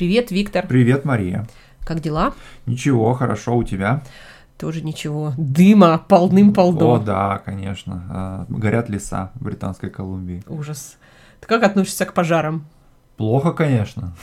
Привет, Виктор. Привет, Мария. Как дела? Ничего, хорошо, у тебя? Тоже ничего. Дыма полным-полно. О, да, конечно. А, Горят леса в Британской Колумбии. Ужас. Ты как относишься к пожарам? Плохо, конечно.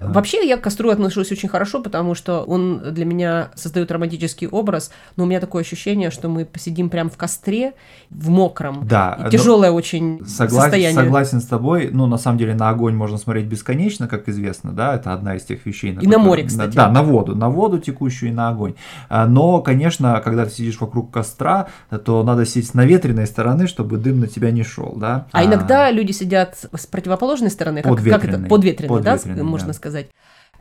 Вообще я к костру отношусь очень хорошо, потому что он для меня создает романтический образ, но у меня такое ощущение, что мы посидим прямо в костре, в мокром. Да. Тяжелое очень согласен, состояние. Согласен с тобой. Ну, на самом деле, на огонь можно смотреть бесконечно, как известно, да, это одна из тех вещей. На и которые... на море, кстати. Да, на воду, на воду текущую и на огонь. А, но, конечно, когда ты сидишь вокруг костра, то надо сидеть с наветренной стороны, чтобы дым на тебя не шел, да. А, а иногда люди сидят с противоположной стороны, как, как это? Подветренной, да, можно да. сказать.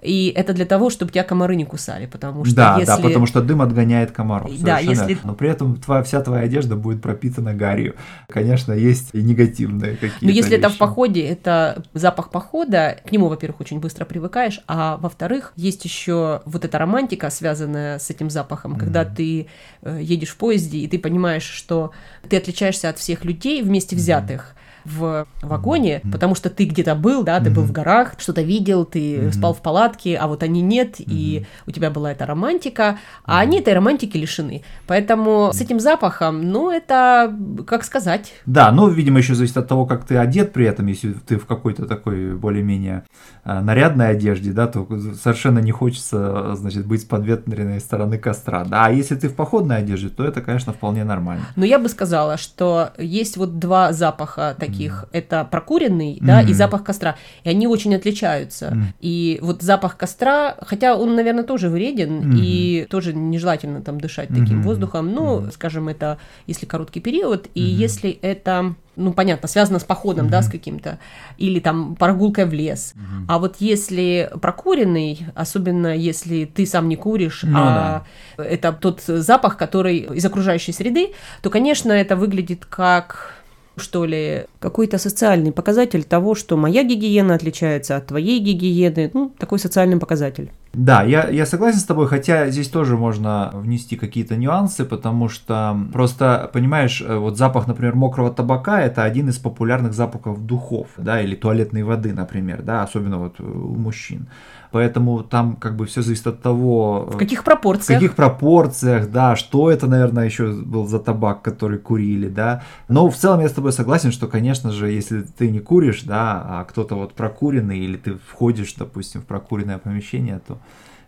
И это для того, чтобы тебя комары не кусали, потому что да, если... да, потому что дым отгоняет комаров. Да, если... Но при этом твоя, вся твоя одежда будет пропитана гарью. Конечно, есть и негативные какие-то Но если вещи. это в походе, это запах похода, к нему, во-первых, очень быстро привыкаешь, а во-вторых, есть еще вот эта романтика, связанная с этим запахом, mm-hmm. когда ты э, едешь в поезде, и ты понимаешь, что ты отличаешься от всех людей вместе взятых. Mm-hmm в вагоне, потому что ты где-то был, да, ты был в горах, что-то видел, ты спал в палатке, а вот они нет, и у тебя была эта романтика, а они этой романтики лишены. Поэтому с этим запахом, ну, это, как сказать... Да, ну, видимо, еще зависит от того, как ты одет при этом, если ты в какой-то такой более-менее э, нарядной одежде, да, то совершенно не хочется, значит, быть с подветренной стороны костра, да, а если ты в походной одежде, то это, конечно, вполне нормально. Но я бы сказала, что есть вот два запаха таких таких. Это прокуренный, да, и запах костра. И они очень отличаются. И вот запах костра, хотя он, наверное, тоже вреден, и тоже нежелательно там дышать таким воздухом, ну, mm. скажем, это если короткий период, и если это ну, понятно, связано с походом, mm-hmm. да, с каким-то, или там прогулкой в лес. Mm-hmm. А вот если прокуренный, особенно если ты сам не куришь, ну, а да. это тот запах, который из окружающей среды, то, конечно, это выглядит как что ли, какой-то социальный показатель того, что моя гигиена отличается от твоей гигиены, ну, такой социальный показатель. Да, я, я согласен с тобой, хотя здесь тоже можно внести какие-то нюансы, потому что просто, понимаешь, э, вот запах, например, мокрого табака – это один из популярных запахов духов, да, или туалетной воды, например, да, особенно вот у мужчин. Поэтому там как бы все зависит от того... В каких пропорциях. В каких пропорциях, да, что это, наверное, еще был за табак, который курили, да. Но в целом я с тобой согласен, что, конечно же, если ты не куришь, да, а кто-то вот прокуренный, или ты входишь, допустим, в прокуренное помещение, то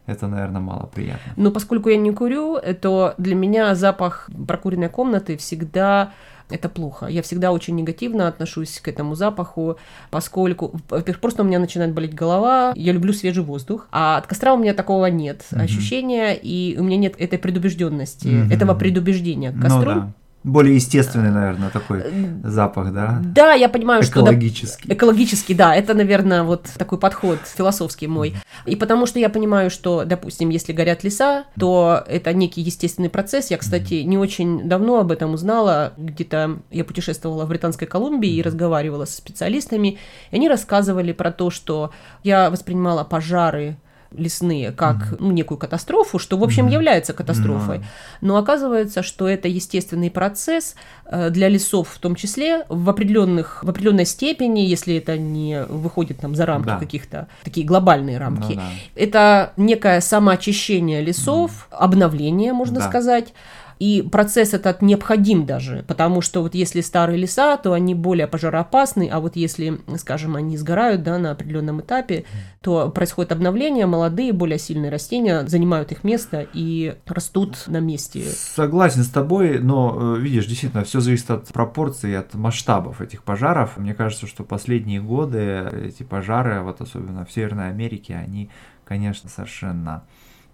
это, наверное, мало приятно. Но поскольку я не курю, то для меня запах прокуренной комнаты всегда это плохо. Я всегда очень негативно отношусь к этому запаху, поскольку, во-первых, просто у меня начинает болеть голова, я люблю свежий воздух, а от костра у меня такого нет mm-hmm. ощущения, и у меня нет этой предубежденности, mm-hmm. этого предубеждения к костру. Ну, да более естественный, наверное, такой запах, да? Да, я понимаю, что... Экологический. Экологический, да. Это, наверное, вот такой подход философский мой. И потому что я понимаю, что, допустим, если горят леса, то это некий естественный процесс. Я, кстати, не очень давно об этом узнала. Где-то я путешествовала в Британской Колумбии и разговаривала со специалистами. И они рассказывали про то, что я воспринимала пожары лесные как mm-hmm. ну, некую катастрофу, что, в общем, mm-hmm. является катастрофой. Mm-hmm. Но оказывается, что это естественный процесс э, для лесов в том числе в, определенных, в определенной степени, если это не выходит там, за рамки да. каких-то, такие глобальные рамки. Ну, да. Это некое самоочищение лесов, mm-hmm. обновление, можно да. сказать. И процесс этот необходим даже, потому что вот если старые леса, то они более пожароопасны, а вот если, скажем, они сгорают да, на определенном этапе, то происходит обновление, молодые, более сильные растения занимают их место и растут на месте. Согласен с тобой, но, э, видишь, действительно, все зависит от пропорций, от масштабов этих пожаров. Мне кажется, что последние годы эти пожары, вот особенно в Северной Америке, они, конечно, совершенно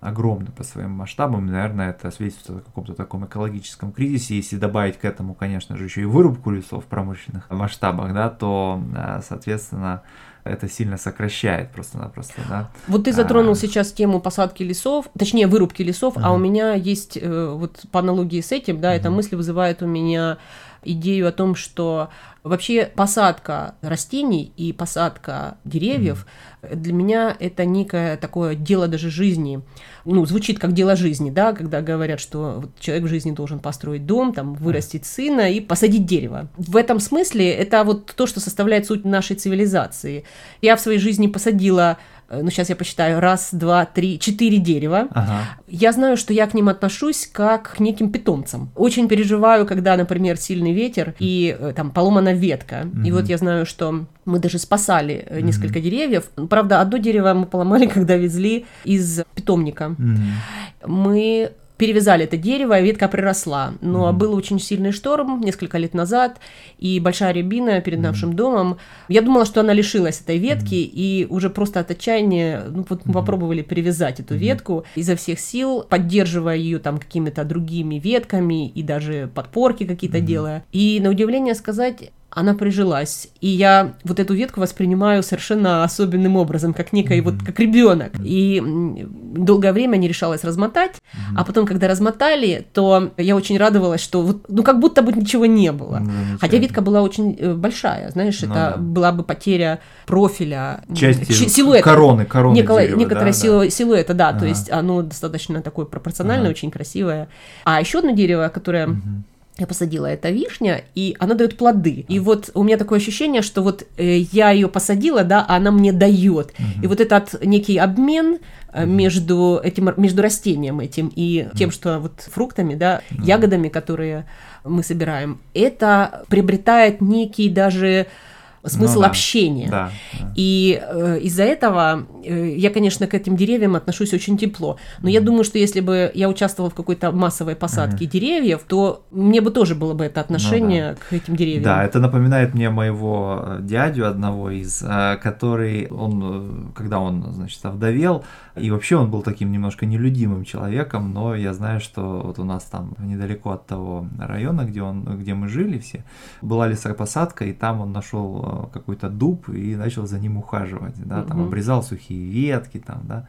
огромны по своим масштабам. Наверное, это свидетельствует о каком-то таком экологическом кризисе. Если добавить к этому, конечно же, еще и вырубку лесов в промышленных масштабах, да, то, э, соответственно, это сильно сокращает просто-напросто, да. Вот ты затронул а... сейчас тему посадки лесов, точнее вырубки лесов, uh-huh. а у меня есть э, вот по аналогии с этим, да, uh-huh. эта мысль вызывает у меня идею о том, что вообще посадка растений и посадка деревьев mm-hmm. для меня это некое такое дело даже жизни. Ну, звучит как дело жизни, да, когда говорят, что вот человек в жизни должен построить дом, там, вырастить сына и посадить дерево. В этом смысле это вот то, что составляет суть нашей цивилизации. Я в своей жизни посадила ну сейчас я посчитаю, раз, два, три, четыре дерева. Ага. Я знаю, что я к ним отношусь как к неким питомцам. Очень переживаю, когда, например, сильный ветер и э, там поломана ветка. Mm-hmm. И вот я знаю, что мы даже спасали mm-hmm. несколько деревьев. Правда, одно дерево мы поломали, когда везли из питомника. Mm-hmm. Мы перевязали это дерево, и ветка приросла. Но mm-hmm. был очень сильный шторм несколько лет назад, и большая рябина перед mm-hmm. нашим домом. Я думала, что она лишилась этой ветки, mm-hmm. и уже просто от отчаяния ну, вот mm-hmm. попробовали перевязать эту mm-hmm. ветку изо всех сил, поддерживая ее там какими-то другими ветками и даже подпорки какие-то mm-hmm. делая. И на удивление сказать, она прижилась. И я вот эту ветку воспринимаю совершенно особенным образом, как некой mm-hmm. вот как ребенок. И долгое время не решалась размотать, mm-hmm. а потом, когда размотали, то я очень радовалась, что вот, ну как будто бы ничего не было. Mm-hmm. Хотя ветка была очень э, большая, знаешь, ну, это да. была бы потеря профиля, части силуэта, короны, короны некое, дерева, некоторое да, силу, да. силуэта, да, ага. то есть оно достаточно такое пропорциональное, ага. очень красивое. А еще одно дерево, которое mm-hmm я посадила эта вишня, и она дает плоды. И вот у меня такое ощущение, что вот э, я ее посадила, да, а она мне дает. Угу. И вот этот некий обмен э, между этим, между растением этим и тем, что вот фруктами, да, угу. ягодами, которые мы собираем, это приобретает некий даже смысл ну, да. общения. Да, да. И э, из-за этого э, я, конечно, к этим деревьям отношусь очень тепло. Но mm-hmm. я думаю, что если бы я участвовала в какой-то массовой посадке mm-hmm. деревьев, то мне бы тоже было бы это отношение ну, да. к этим деревьям. Да, это напоминает мне моего э, дядю одного из, э, который он, э, когда он, значит, овдовел, и вообще он был таким немножко нелюдимым человеком, но я знаю, что вот у нас там недалеко от того района, где он, где мы жили все, была лесопосадка, и там он нашел какой-то дуб и начал за ним ухаживать, да, там угу. обрезал сухие ветки, там, да,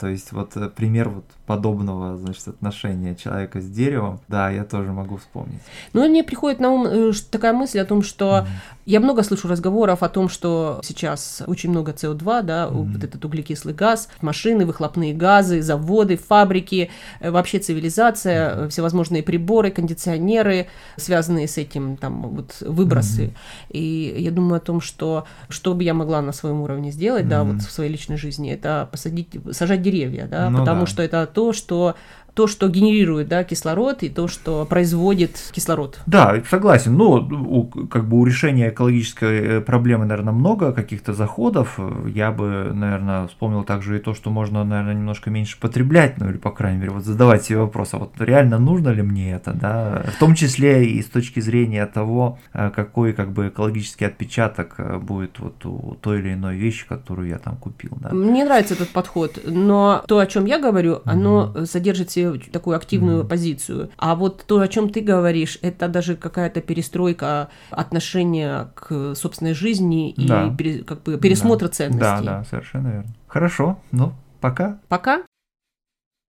то есть вот э, пример вот подобного, значит, отношения человека с деревом, да, я тоже могу вспомнить. Ну, мне приходит на ум э, такая мысль о том, что mm-hmm. я много слышу разговоров о том, что сейчас очень много СО2, да, mm-hmm. вот этот углекислый газ, машины, выхлопные газы, заводы, фабрики, э, вообще цивилизация, mm-hmm. всевозможные приборы, кондиционеры, связанные с этим, там, вот выбросы. Mm-hmm. И я думаю о том, что что бы я могла на своем уровне сделать, mm-hmm. да, вот в своей личной жизни, это посадить, сажать деревья, да, ну, потому да. что это то, что то, что генерирует да, кислород и то, что производит кислород. Да, согласен. Ну, у, как бы у решения экологической э, проблемы, наверное, много каких-то заходов. Я бы, наверное, вспомнил также и то, что можно, наверное, немножко меньше потреблять, ну или, по крайней мере, вот задавать себе вопрос, а вот реально нужно ли мне это, да, в том числе и с точки зрения того, э, какой как бы экологический отпечаток э, будет вот у той или иной вещи, которую я там купил, да. Мне нравится этот подход, но то, о чем я говорю, оно mm-hmm. содержит в такую активную mm-hmm. позицию. А вот то, о чем ты говоришь, это даже какая-то перестройка отношения к собственной жизни и да. пере, как бы пересмотр да. ценностей. Да, да, совершенно верно. Хорошо, ну, пока. Пока.